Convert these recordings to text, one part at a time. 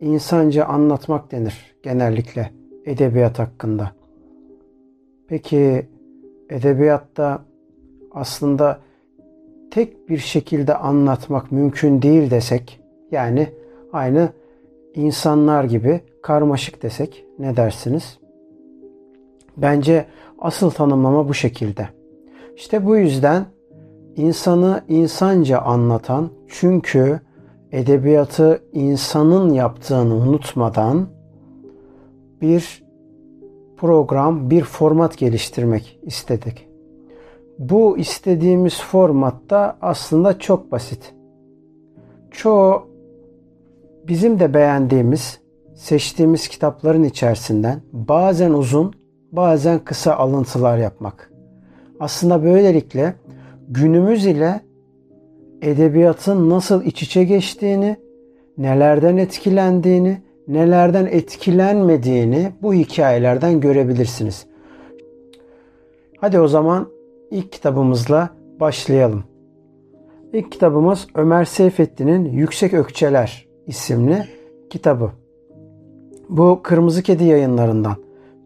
insanca anlatmak denir genellikle edebiyat hakkında. Peki edebiyatta aslında tek bir şekilde anlatmak mümkün değil desek, yani aynı insanlar gibi karmaşık desek ne dersiniz? Bence asıl tanımlama bu şekilde. İşte bu yüzden insanı insanca anlatan çünkü edebiyatı insanın yaptığını unutmadan bir program, bir format geliştirmek istedik. Bu istediğimiz formatta aslında çok basit. Çoğu bizim de beğendiğimiz, seçtiğimiz kitapların içerisinden bazen uzun, bazen kısa alıntılar yapmak. Aslında böylelikle günümüz ile edebiyatın nasıl iç içe geçtiğini, nelerden etkilendiğini, nelerden etkilenmediğini bu hikayelerden görebilirsiniz. Hadi o zaman ilk kitabımızla başlayalım. İlk kitabımız Ömer Seyfettin'in Yüksek Ökçeler isimli kitabı. Bu Kırmızı Kedi yayınlarından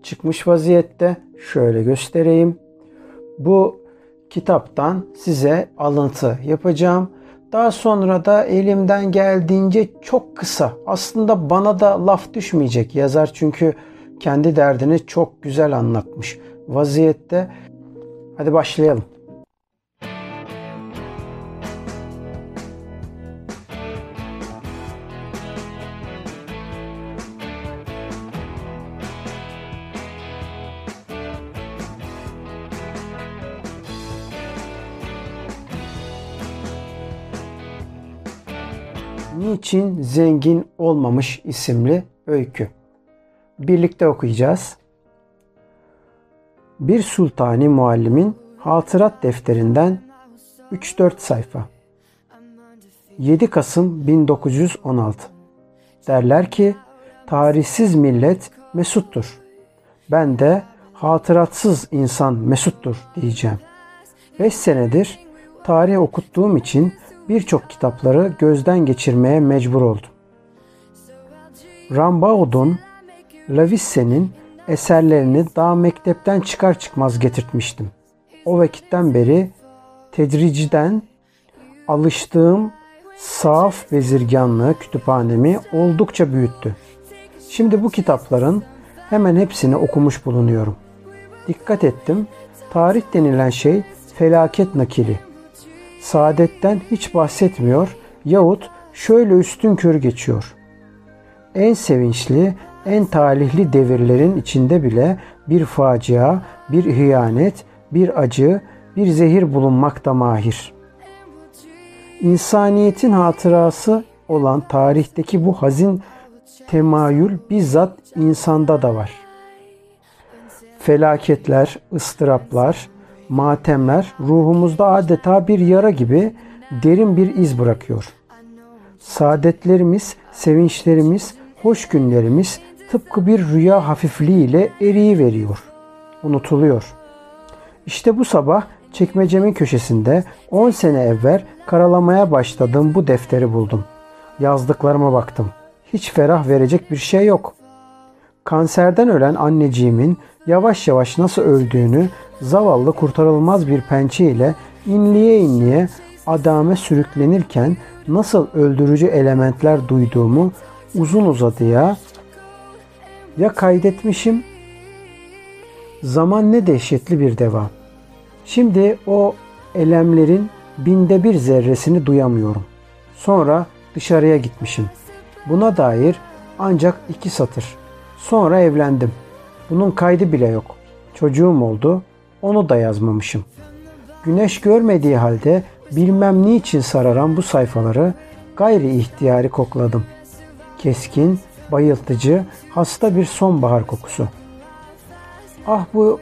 çıkmış vaziyette. Şöyle göstereyim. Bu kitaptan size alıntı yapacağım. Daha sonra da elimden geldiğince çok kısa aslında bana da laf düşmeyecek yazar çünkü kendi derdini çok güzel anlatmış vaziyette. Hadi başlayalım. Niçin Zengin Olmamış isimli öykü. Birlikte okuyacağız. Bir Sultani Muallimin Hatırat Defterinden 3-4 sayfa. 7 Kasım 1916 Derler ki tarihsiz millet mesuttur. Ben de hatıratsız insan mesuttur diyeceğim. 5 senedir tarih okuttuğum için birçok kitapları gözden geçirmeye mecbur oldum. Rambaud'un, Lavisse'nin eserlerini daha mektepten çıkar çıkmaz getirtmiştim. O vakitten beri tedriciden alıştığım saf bezirganlığı kütüphanemi oldukça büyüttü. Şimdi bu kitapların hemen hepsini okumuş bulunuyorum. Dikkat ettim. Tarih denilen şey felaket nakili saadetten hiç bahsetmiyor yahut şöyle üstün kör geçiyor. En sevinçli, en talihli devirlerin içinde bile bir facia, bir hıyanet, bir acı, bir zehir bulunmakta mahir. İnsaniyetin hatırası olan tarihteki bu hazin temayül bizzat insanda da var. Felaketler, ıstıraplar, matemler ruhumuzda adeta bir yara gibi derin bir iz bırakıyor. Saadetlerimiz, sevinçlerimiz, hoş günlerimiz tıpkı bir rüya hafifliğiyle eriyi veriyor. Unutuluyor. İşte bu sabah çekmecemin köşesinde 10 sene evvel karalamaya başladığım bu defteri buldum. Yazdıklarıma baktım. Hiç ferah verecek bir şey yok. Kanserden ölen anneciğimin yavaş yavaş nasıl öldüğünü zavallı kurtarılmaz bir pençe ile inliye inliye adame sürüklenirken nasıl öldürücü elementler duyduğumu uzun uzadıya ya kaydetmişim Zaman ne dehşetli bir devam. Şimdi o elemlerin binde bir zerresini duyamıyorum. Sonra dışarıya gitmişim. Buna dair ancak iki satır. Sonra evlendim. Bunun kaydı bile yok. Çocuğum oldu. Onu da yazmamışım. Güneş görmediği halde bilmem niçin sararan bu sayfaları gayri ihtiyari kokladım. Keskin, bayıltıcı, hasta bir sonbahar kokusu. Ah bu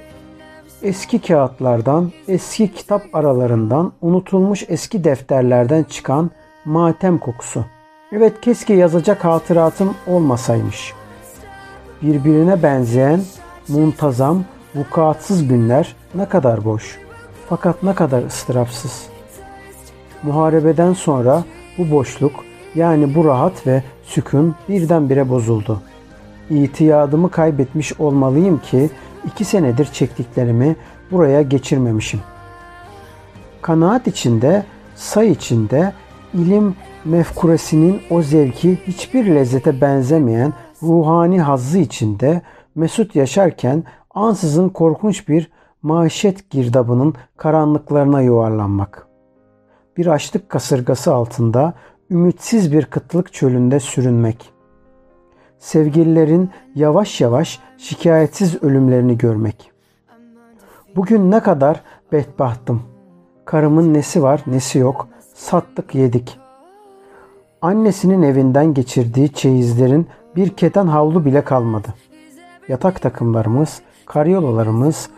eski kağıtlardan, eski kitap aralarından, unutulmuş eski defterlerden çıkan matem kokusu. Evet keşke yazacak hatıratım olmasaymış. Birbirine benzeyen, muntazam, vukuatsız günler ne kadar boş. Fakat ne kadar ıstırapsız. Muharebeden sonra bu boşluk yani bu rahat ve sükun birdenbire bozuldu. İtiyadımı kaybetmiş olmalıyım ki iki senedir çektiklerimi buraya geçirmemişim. Kanaat içinde, say içinde, ilim mefkuresinin o zevki hiçbir lezzete benzemeyen ruhani hazzı içinde mesut yaşarken ansızın korkunç bir maişet girdabının karanlıklarına yuvarlanmak. Bir açlık kasırgası altında ümitsiz bir kıtlık çölünde sürünmek. Sevgililerin yavaş yavaş şikayetsiz ölümlerini görmek. Bugün ne kadar bedbahtım. Karımın nesi var nesi yok. Sattık yedik. Annesinin evinden geçirdiği çeyizlerin bir keten havlu bile kalmadı. Yatak takımlarımız, karyolalarımız,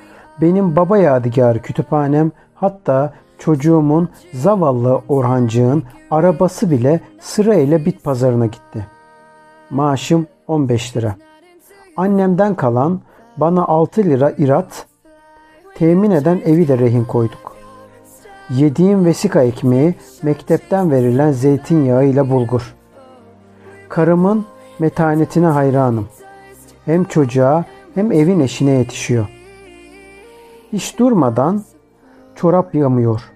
benim baba yadigarı kütüphanem hatta çocuğumun zavallı Orhancığın arabası bile sırayla bit pazarına gitti. Maaşım 15 lira. Annemden kalan bana 6 lira irat temin eden evi de rehin koyduk. Yediğim vesika ekmeği mektepten verilen zeytinyağı ile bulgur. Karımın metanetine hayranım. Hem çocuğa hem evin eşine yetişiyor. Hiç durmadan çorap yamıyor.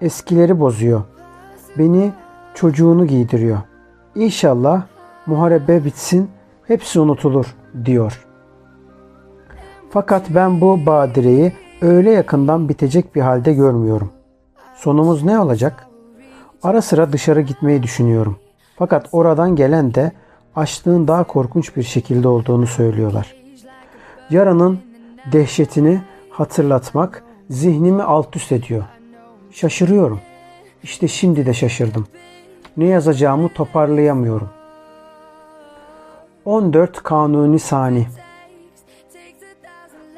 Eskileri bozuyor. Beni çocuğunu giydiriyor. İnşallah muharebe bitsin, hepsi unutulur diyor. Fakat ben bu badireyi öyle yakından bitecek bir halde görmüyorum. Sonumuz ne olacak? Ara sıra dışarı gitmeyi düşünüyorum. Fakat oradan gelen de açlığın daha korkunç bir şekilde olduğunu söylüyorlar. Yaranın dehşetini hatırlatmak zihnimi alt üst ediyor. Şaşırıyorum. İşte şimdi de şaşırdım. Ne yazacağımı toparlayamıyorum. 14 Kanuni Sani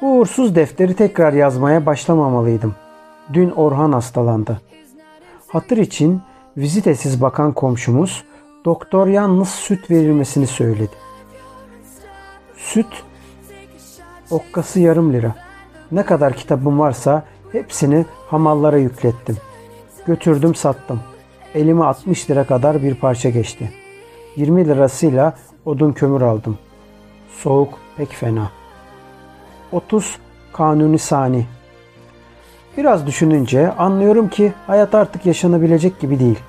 Bu uğursuz defteri tekrar yazmaya başlamamalıydım. Dün Orhan hastalandı. Hatır için vizitesiz bakan komşumuz doktor yalnız süt verilmesini söyledi. Süt okkası yarım lira. Ne kadar kitabım varsa hepsini hamallara yüklettim. Götürdüm sattım. Elime 60 lira kadar bir parça geçti. 20 lirasıyla odun kömür aldım. Soğuk pek fena. 30 Kanuni Sani Biraz düşününce anlıyorum ki hayat artık yaşanabilecek gibi değil.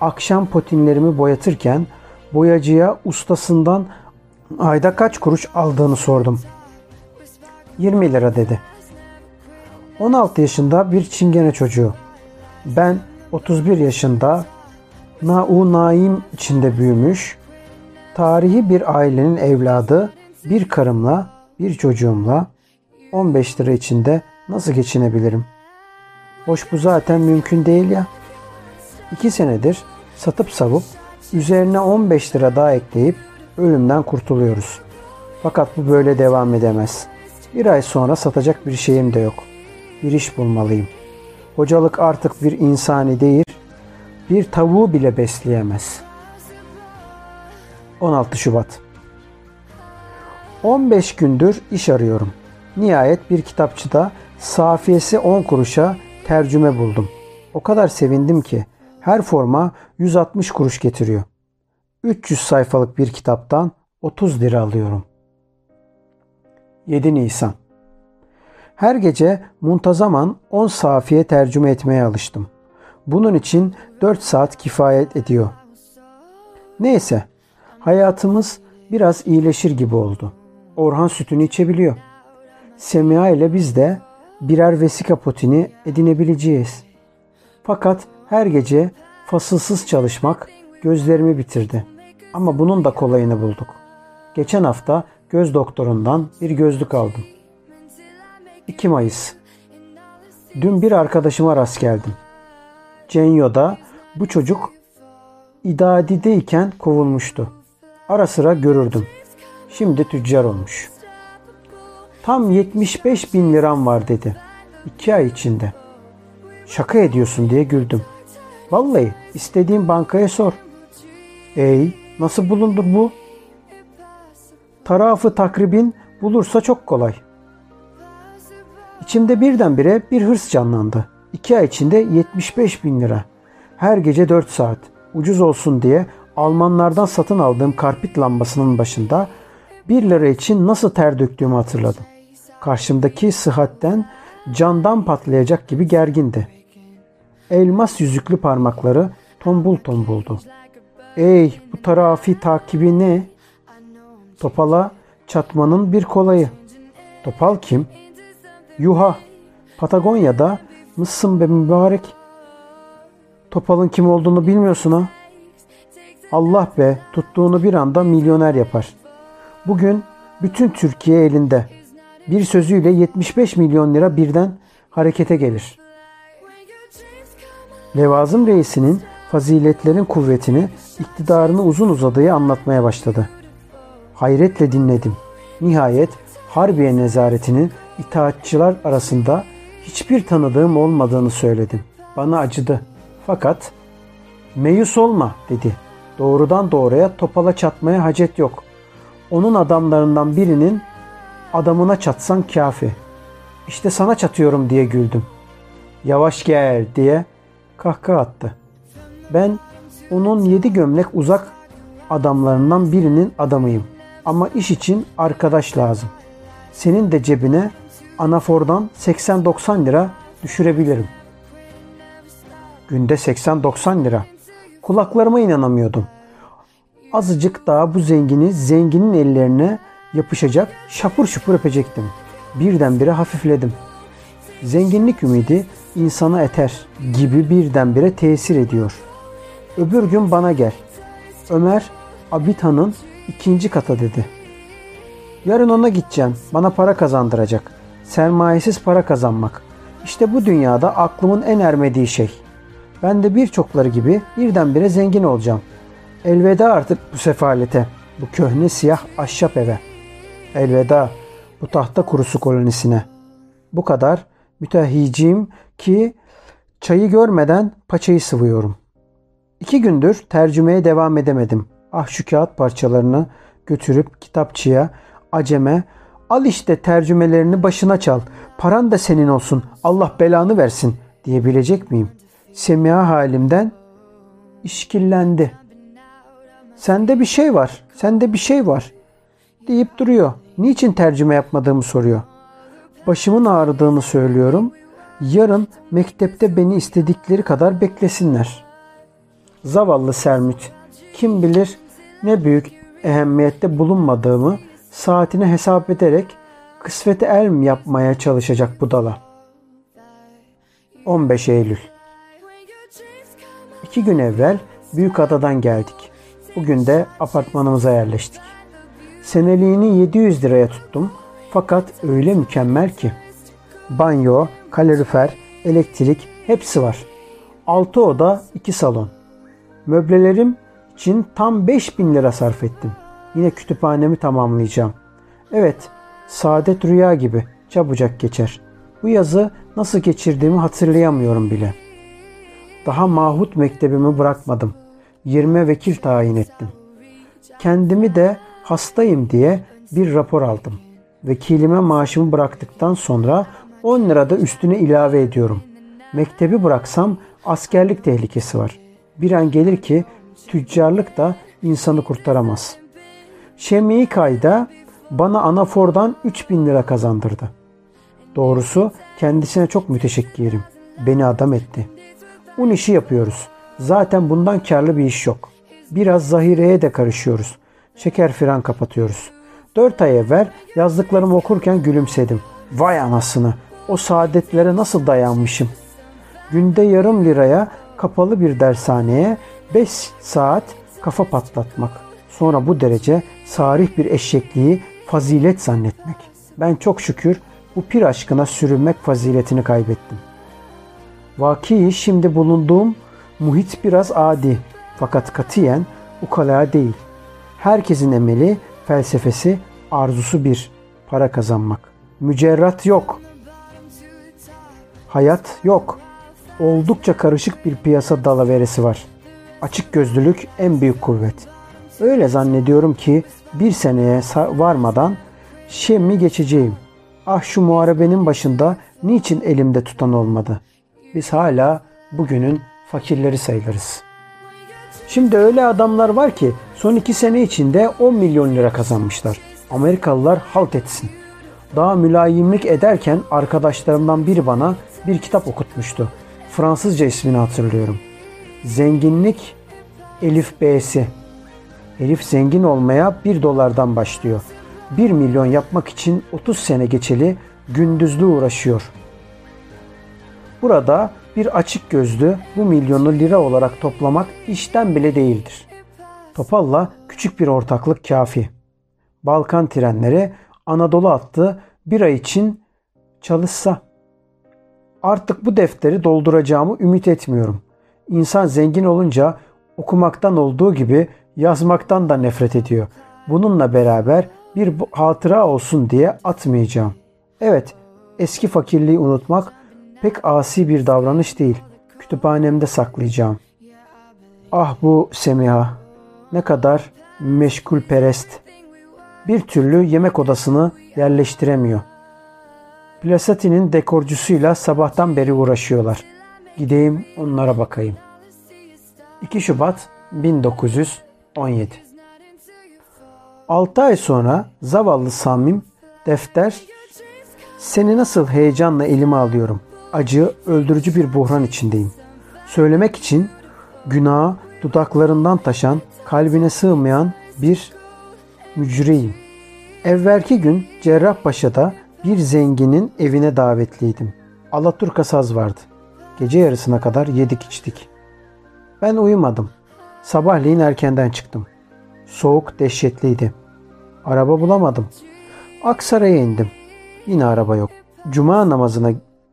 Akşam potinlerimi boyatırken boyacıya ustasından ayda kaç kuruş aldığını sordum. 20 lira dedi. 16 yaşında bir çingene çocuğu. Ben 31 yaşında nau naim içinde büyümüş, tarihi bir ailenin evladı, bir karımla, bir çocuğumla 15 lira içinde nasıl geçinebilirim? Hoş bu zaten mümkün değil ya. 2 senedir satıp savup üzerine 15 lira daha ekleyip ölümden kurtuluyoruz. Fakat bu böyle devam edemez. Bir ay sonra satacak bir şeyim de yok. Bir iş bulmalıyım. Hocalık artık bir insani değil, bir tavuğu bile besleyemez. 16 Şubat 15 gündür iş arıyorum. Nihayet bir kitapçıda safiyesi 10 kuruşa tercüme buldum. O kadar sevindim ki her forma 160 kuruş getiriyor. 300 sayfalık bir kitaptan 30 lira alıyorum. 7 Nisan Her gece muntazaman 10 safiye tercüme etmeye alıştım. Bunun için 4 saat kifayet ediyor. Neyse, hayatımız biraz iyileşir gibi oldu. Orhan sütünü içebiliyor. Semiha ile biz de birer vesika potini edinebileceğiz. Fakat her gece fasılsız çalışmak gözlerimi bitirdi. Ama bunun da kolayını bulduk. Geçen hafta göz doktorundan bir gözlük aldım. 2 Mayıs Dün bir arkadaşıma rast geldim. Cenyo'da bu çocuk idadideyken kovulmuştu. Ara sıra görürdüm. Şimdi tüccar olmuş. Tam 75 bin liram var dedi. İki ay içinde. Şaka ediyorsun diye güldüm. Vallahi istediğin bankaya sor. Ey nasıl bulundur bu? Tarafı takribin bulursa çok kolay. İçimde birdenbire bir hırs canlandı. İki ay içinde 75 bin lira. Her gece 4 saat. Ucuz olsun diye Almanlardan satın aldığım karpit lambasının başında 1 lira için nasıl ter döktüğümü hatırladım. Karşımdaki sıhhatten candan patlayacak gibi gergindi. Elmas yüzüklü parmakları tombul tombuldu. Ey bu tarafi takibi ne? Topala çatmanın bir kolayı. Topal kim? Yuha. Patagonya'da mısın be mübarek? Topal'ın kim olduğunu bilmiyorsun ha? Allah be tuttuğunu bir anda milyoner yapar. Bugün bütün Türkiye elinde. Bir sözüyle 75 milyon lira birden harekete gelir. Levazım reisinin faziletlerin kuvvetini, iktidarını uzun uzadıya anlatmaya başladı. Hayretle dinledim. Nihayet Harbiye nezaretinin itaatçılar arasında hiçbir tanıdığım olmadığını söyledim. Bana acıdı. Fakat meyus olma dedi. Doğrudan doğruya topala çatmaya hacet yok. Onun adamlarından birinin adamına çatsan kafi. İşte sana çatıyorum diye güldüm. Yavaş gel diye kahkaha attı. Ben onun yedi gömlek uzak adamlarından birinin adamıyım. Ama iş için arkadaş lazım. Senin de cebine anafordan 80-90 lira düşürebilirim. Günde 80-90 lira. Kulaklarıma inanamıyordum. Azıcık daha bu zengini zenginin ellerine yapışacak şapur şupur öpecektim. Birdenbire hafifledim. Zenginlik ümidi insana eter gibi birdenbire tesir ediyor. Öbür gün bana gel. Ömer Abita'nın ikinci kata dedi. Yarın ona gideceğim. Bana para kazandıracak. Sermayesiz para kazanmak. İşte bu dünyada aklımın en ermediği şey. Ben de birçokları gibi birdenbire zengin olacağım. Elveda artık bu sefalete, bu köhne siyah ahşap eve. Elveda bu tahta kurusu kolonisine. Bu kadar mütehiciyim ki çayı görmeden paçayı sıvıyorum. İki gündür tercümeye devam edemedim. Ah şu kağıt parçalarını götürüp kitapçıya, aceme, al işte tercümelerini başına çal, paran da senin olsun, Allah belanı versin diyebilecek miyim? Semiha halimden işkillendi. Sende bir şey var, sende bir şey var deyip duruyor. Niçin tercüme yapmadığımı soruyor. Başımın ağrıdığını söylüyorum. Yarın mektepte beni istedikleri kadar beklesinler. Zavallı Sermüt. Kim bilir ne büyük ehemmiyette bulunmadığımı saatini hesap ederek kısvete elm yapmaya çalışacak budala. 15 Eylül İki gün evvel Büyük Adadan geldik. Bugün de apartmanımıza yerleştik. Seneliğini 700 liraya tuttum. Fakat öyle mükemmel ki. Banyo, kalorifer, elektrik hepsi var. 6 oda, 2 salon. Möblelerim için tam 5000 lira sarf ettim. Yine kütüphanemi tamamlayacağım. Evet, saadet rüya gibi çabucak geçer. Bu yazı nasıl geçirdiğimi hatırlayamıyorum bile. Daha Mahut mektebimi bırakmadım. 20 vekil tayin ettim. Kendimi de hastayım diye bir rapor aldım. Vekilime maaşımı bıraktıktan sonra 10 lira da üstüne ilave ediyorum. Mektebi bıraksam askerlik tehlikesi var. Bir an gelir ki tüccarlık da insanı kurtaramaz. Şemii Kayda bana anafordan 3000 lira kazandırdı. Doğrusu kendisine çok müteşekkirim. Beni adam etti. Un işi yapıyoruz. Zaten bundan karlı bir iş yok. Biraz zahireye de karışıyoruz. Şeker firan kapatıyoruz. Dört ay evvel yazdıklarımı okurken gülümsedim. Vay anasını. O saadetlere nasıl dayanmışım. Günde yarım liraya kapalı bir dershaneye 5 saat kafa patlatmak. Sonra bu derece sarih bir eşekliği fazilet zannetmek. Ben çok şükür bu pir aşkına sürünmek faziletini kaybettim. Vaki şimdi bulunduğum muhit biraz adi fakat katiyen ukala değil. Herkesin emeli, felsefesi, arzusu bir. Para kazanmak. Mücerrat yok. Hayat yok. Oldukça karışık bir piyasa dalaveresi var. Açık gözlülük en büyük kuvvet. Öyle zannediyorum ki bir seneye varmadan şemmi geçeceğim. Ah şu muharebenin başında niçin elimde tutan olmadı? Biz hala bugünün fakirleri sayılırız. Şimdi öyle adamlar var ki son iki sene içinde 10 milyon lira kazanmışlar. Amerikalılar halt etsin. Daha mülayimlik ederken arkadaşlarımdan biri bana bir kitap okutmuştu. Fransızca ismini hatırlıyorum. Zenginlik Elif B'si. Elif zengin olmaya 1 dolardan başlıyor. 1 milyon yapmak için 30 sene geçeli gündüzlü uğraşıyor. Burada bir açık gözlü bu milyonu lira olarak toplamak işten bile değildir. Topal'la küçük bir ortaklık kafi. Balkan trenleri Anadolu attı bir ay için çalışsa. Artık bu defteri dolduracağımı ümit etmiyorum. İnsan zengin olunca okumaktan olduğu gibi yazmaktan da nefret ediyor. Bununla beraber bir hatıra olsun diye atmayacağım. Evet, eski fakirliği unutmak pek asi bir davranış değil. Kütüphanemde saklayacağım. Ah bu Semiha, ne kadar meşgul perest. Bir türlü yemek odasını yerleştiremiyor. Plasati'nin dekorcusuyla sabahtan beri uğraşıyorlar. Gideyim onlara bakayım. 2 Şubat 1917 6 ay sonra zavallı Samim defter seni nasıl heyecanla elime alıyorum. Acı, öldürücü bir buhran içindeyim. Söylemek için günah dudaklarından taşan, kalbine sığmayan bir mücreyim. Evvelki gün Cerrahpaşa'da bir zenginin evine davetliydim. Alaturka saz vardı. Gece yarısına kadar yedik içtik. Ben uyumadım. Sabahleyin erkenden çıktım. Soğuk dehşetliydi. Araba bulamadım. Aksaray'a indim. Yine araba yok. Cuma namazına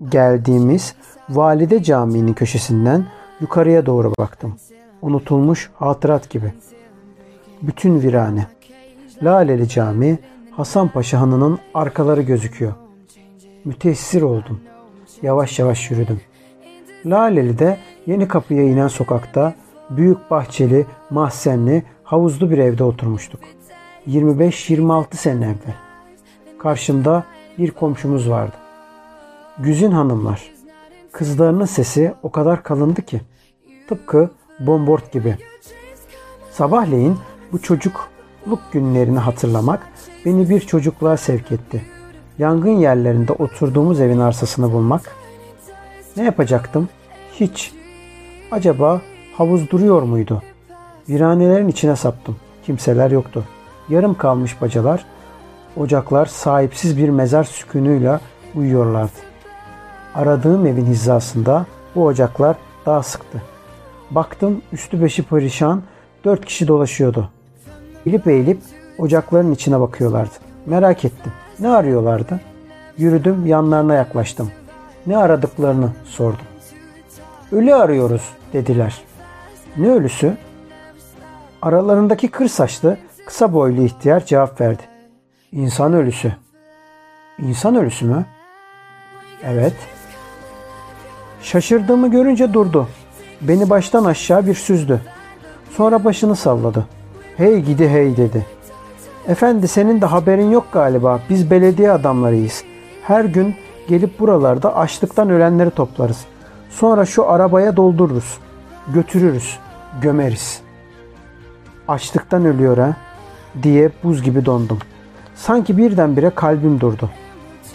geldiğimiz Valide Camii'nin köşesinden yukarıya doğru baktım. Unutulmuş hatırat gibi. Bütün virane. Laleli Cami, Hasan Paşa Hanı'nın arkaları gözüküyor. Müteessir oldum. Yavaş yavaş yürüdüm. Laleli'de yeni kapıya inen sokakta büyük bahçeli, mahzenli, havuzlu bir evde oturmuştuk. 25-26 sene evvel. Karşımda bir komşumuz vardı. Güzin hanımlar. Kızlarının sesi o kadar kalındı ki. Tıpkı bombort gibi. Sabahleyin bu çocukluk günlerini hatırlamak beni bir çocukluğa sevk etti. Yangın yerlerinde oturduğumuz evin arsasını bulmak. Ne yapacaktım? Hiç. Acaba havuz duruyor muydu? Viranelerin içine saptım. Kimseler yoktu. Yarım kalmış bacalar, ocaklar sahipsiz bir mezar sükunuyla uyuyorlardı. Aradığım evin hizasında bu ocaklar daha sıktı. Baktım üstü beşi perişan dört kişi dolaşıyordu. Eğilip eğilip ocakların içine bakıyorlardı. Merak ettim. Ne arıyorlardı? Yürüdüm yanlarına yaklaştım. Ne aradıklarını sordum. Ölü arıyoruz dediler. Ne ölüsü? Aralarındaki kır saçlı kısa boylu ihtiyar cevap verdi. İnsan ölüsü. İnsan ölüsü mü? Evet. Şaşırdığımı görünce durdu. Beni baştan aşağı bir süzdü. Sonra başını salladı. Hey gidi hey dedi. Efendi senin de haberin yok galiba. Biz belediye adamlarıyız. Her gün gelip buralarda açlıktan ölenleri toplarız. Sonra şu arabaya doldururuz. Götürürüz. Gömeriz. Açlıktan ölüyor ha diye buz gibi dondum. Sanki birdenbire kalbim durdu.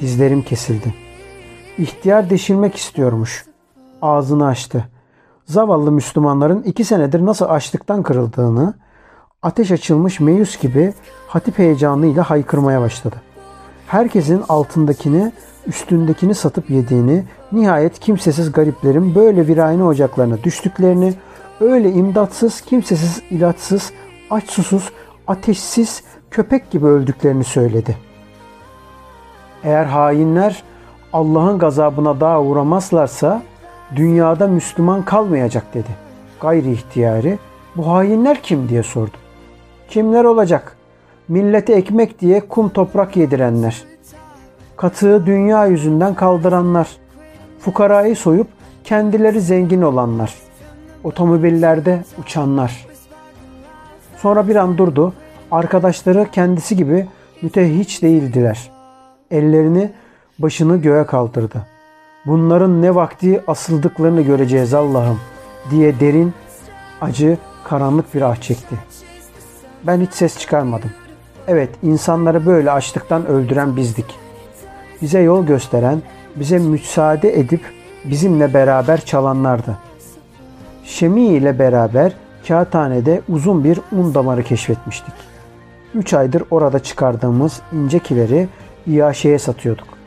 Dizlerim kesildi. İhtiyar deşilmek istiyormuş. Ağzını açtı. Zavallı Müslümanların iki senedir nasıl açlıktan kırıldığını, ateş açılmış meyus gibi hatip heyecanıyla haykırmaya başladı. Herkesin altındakini, üstündekini satıp yediğini, nihayet kimsesiz gariplerin böyle virayne ocaklarına düştüklerini, öyle imdatsız, kimsesiz, ilaçsız, aç susuz, ateşsiz, köpek gibi öldüklerini söyledi. Eğer hainler Allah'ın gazabına daha uğramazlarsa dünyada Müslüman kalmayacak dedi. Gayri ihtiyari bu hainler kim diye sordu. Kimler olacak? Millete ekmek diye kum toprak yedirenler. Katığı dünya yüzünden kaldıranlar. Fukarayı soyup kendileri zengin olanlar. Otomobillerde uçanlar. Sonra bir an durdu. Arkadaşları kendisi gibi mütehiç değildiler. Ellerini başını göğe kaldırdı. Bunların ne vakti asıldıklarını göreceğiz Allah'ım diye derin, acı, karanlık bir ah çekti. Ben hiç ses çıkarmadım. Evet, insanları böyle açlıktan öldüren bizdik. Bize yol gösteren, bize müsaade edip bizimle beraber çalanlardı. Şemi ile beraber kağıthanede uzun bir un damarı keşfetmiştik. Üç aydır orada çıkardığımız incekileri İyaşe'ye satıyorduk.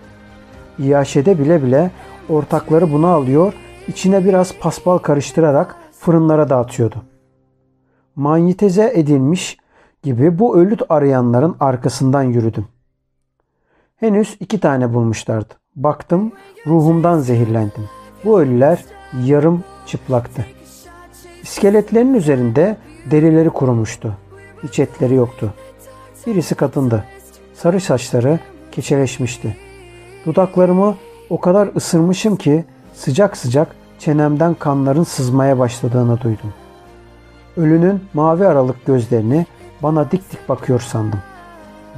İyaşe'de bile bile ortakları bunu alıyor, içine biraz paspal karıştırarak fırınlara dağıtıyordu. Manyeteze edilmiş gibi bu ölüt arayanların arkasından yürüdüm. Henüz iki tane bulmuşlardı. Baktım ruhumdan zehirlendim. Bu ölüler yarım çıplaktı. İskeletlerin üzerinde derileri kurumuştu. Hiç etleri yoktu. Birisi kadındı. Sarı saçları keçeleşmişti. Dudaklarımı o kadar ısırmışım ki sıcak sıcak çenemden kanların sızmaya başladığını duydum. Ölünün mavi aralık gözlerini bana dik dik bakıyor sandım.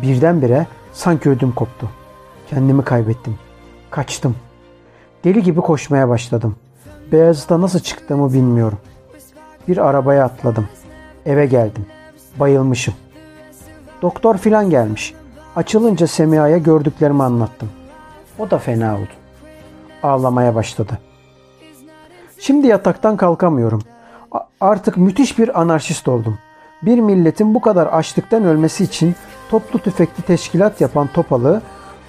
Birdenbire sanki ödüm koptu. Kendimi kaybettim. Kaçtım. Deli gibi koşmaya başladım. Beyazıt'a nasıl çıktığımı bilmiyorum. Bir arabaya atladım. Eve geldim. Bayılmışım. Doktor filan gelmiş. Açılınca Semiha'ya gördüklerimi anlattım. O da fena oldu. Ağlamaya başladı. Şimdi yataktan kalkamıyorum. Artık müthiş bir anarşist oldum. Bir milletin bu kadar açlıktan ölmesi için toplu tüfekli teşkilat yapan Topalı,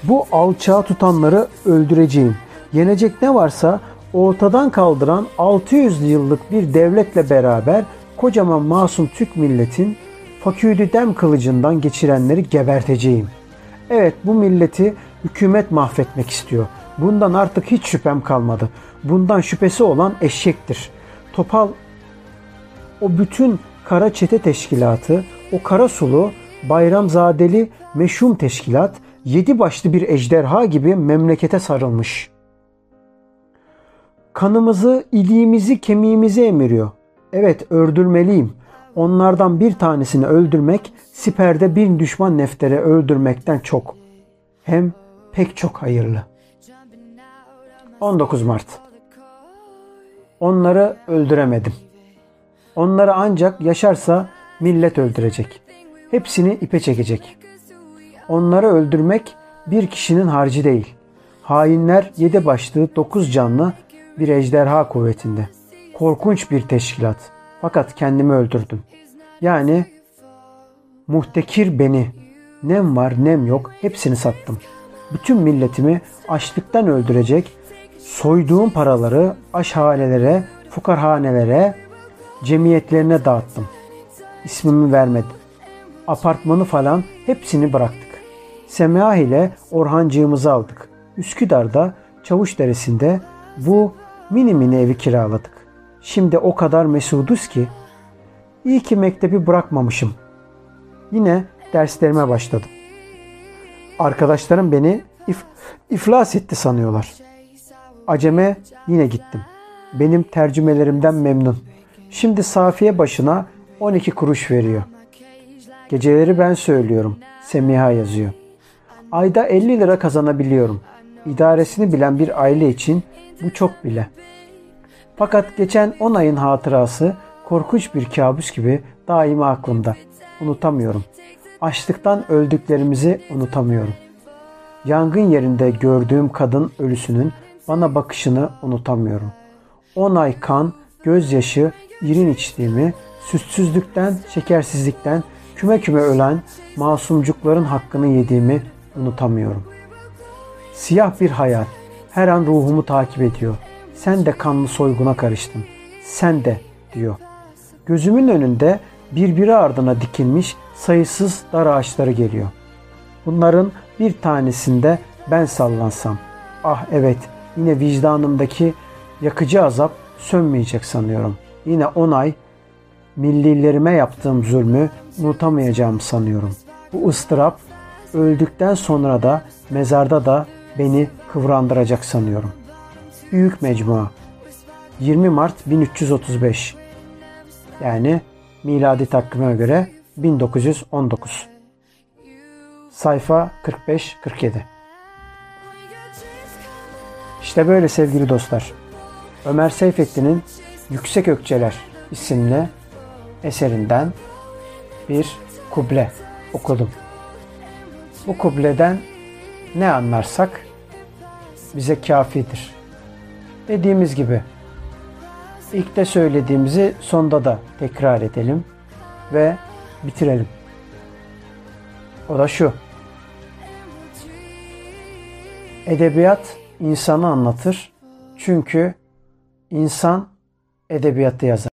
bu alçağı tutanları öldüreceğim. Yenecek ne varsa ortadan kaldıran 600 yıllık bir devletle beraber kocaman masum Türk milletin faküdü dem kılıcından geçirenleri geberteceğim. Evet bu milleti hükümet mahvetmek istiyor. Bundan artık hiç şüphem kalmadı. Bundan şüphesi olan eşektir. Topal o bütün kara çete teşkilatı, o kara sulu bayramzadeli meşhum teşkilat yedi başlı bir ejderha gibi memlekete sarılmış. Kanımızı, iliğimizi, kemiğimizi emiriyor. Evet öldürmeliyim. Onlardan bir tanesini öldürmek siperde bir düşman neftere öldürmekten çok. Hem pek çok hayırlı. 19 Mart Onları öldüremedim. Onları ancak yaşarsa millet öldürecek. Hepsini ipe çekecek. Onları öldürmek bir kişinin harcı değil. Hainler yedi başlı dokuz canlı bir ejderha kuvvetinde. Korkunç bir teşkilat. Fakat kendimi öldürdüm. Yani muhtekir beni. Nem var nem yok hepsini sattım. Bütün milletimi açlıktan öldürecek soyduğum paraları aşhanelere, fukarhanelere, cemiyetlerine dağıttım. İsmimi vermedim. Apartmanı falan hepsini bıraktık. Semah ile Orhancığımızı aldık. Üsküdar'da Çavuş Deresi'nde bu mini mini evi kiraladık. Şimdi o kadar mesuduz ki iyi ki mektebi bırakmamışım. Yine derslerime başladım. Arkadaşlarım beni if iflas etti sanıyorlar. Aceme yine gittim. Benim tercümelerimden memnun. Şimdi Safiye başına 12 kuruş veriyor. Geceleri ben söylüyorum. Semiha yazıyor. Ayda 50 lira kazanabiliyorum. İdaresini bilen bir aile için bu çok bile. Fakat geçen 10 ayın hatırası korkunç bir kabus gibi daima aklımda. Unutamıyorum. Açlıktan öldüklerimizi unutamıyorum. Yangın yerinde gördüğüm kadın ölüsünün bana bakışını unutamıyorum. 10 ay kan, gözyaşı, irin içtiğimi, sütsüzlükten, şekersizlikten küme küme ölen masumcukların hakkını yediğimi unutamıyorum. Siyah bir hayal her an ruhumu takip ediyor. Sen de kanlı soyguna karıştın. Sen de diyor. Gözümün önünde birbiri ardına dikilmiş sayısız dar ağaçları geliyor. Bunların bir tanesinde ben sallansam. Ah evet yine vicdanımdaki yakıcı azap sönmeyecek sanıyorum. Yine on ay millilerime yaptığım zulmü unutamayacağımı sanıyorum. Bu ıstırap öldükten sonra da mezarda da beni kıvrandıracak sanıyorum. Büyük Mecmua 20 Mart 1335 yani miladi takvime göre 1919 sayfa 45-47 İşte böyle sevgili dostlar. Ömer Seyfettin'in Yüksek Ökçeler isimli eserinden bir kuble okudum. Bu kubleden ne anlarsak bize kafidir. Dediğimiz gibi ilk de söylediğimizi sonda da tekrar edelim ve bitirelim. O da şu. Edebiyat insanı anlatır. Çünkü insan edebiyatı yazar.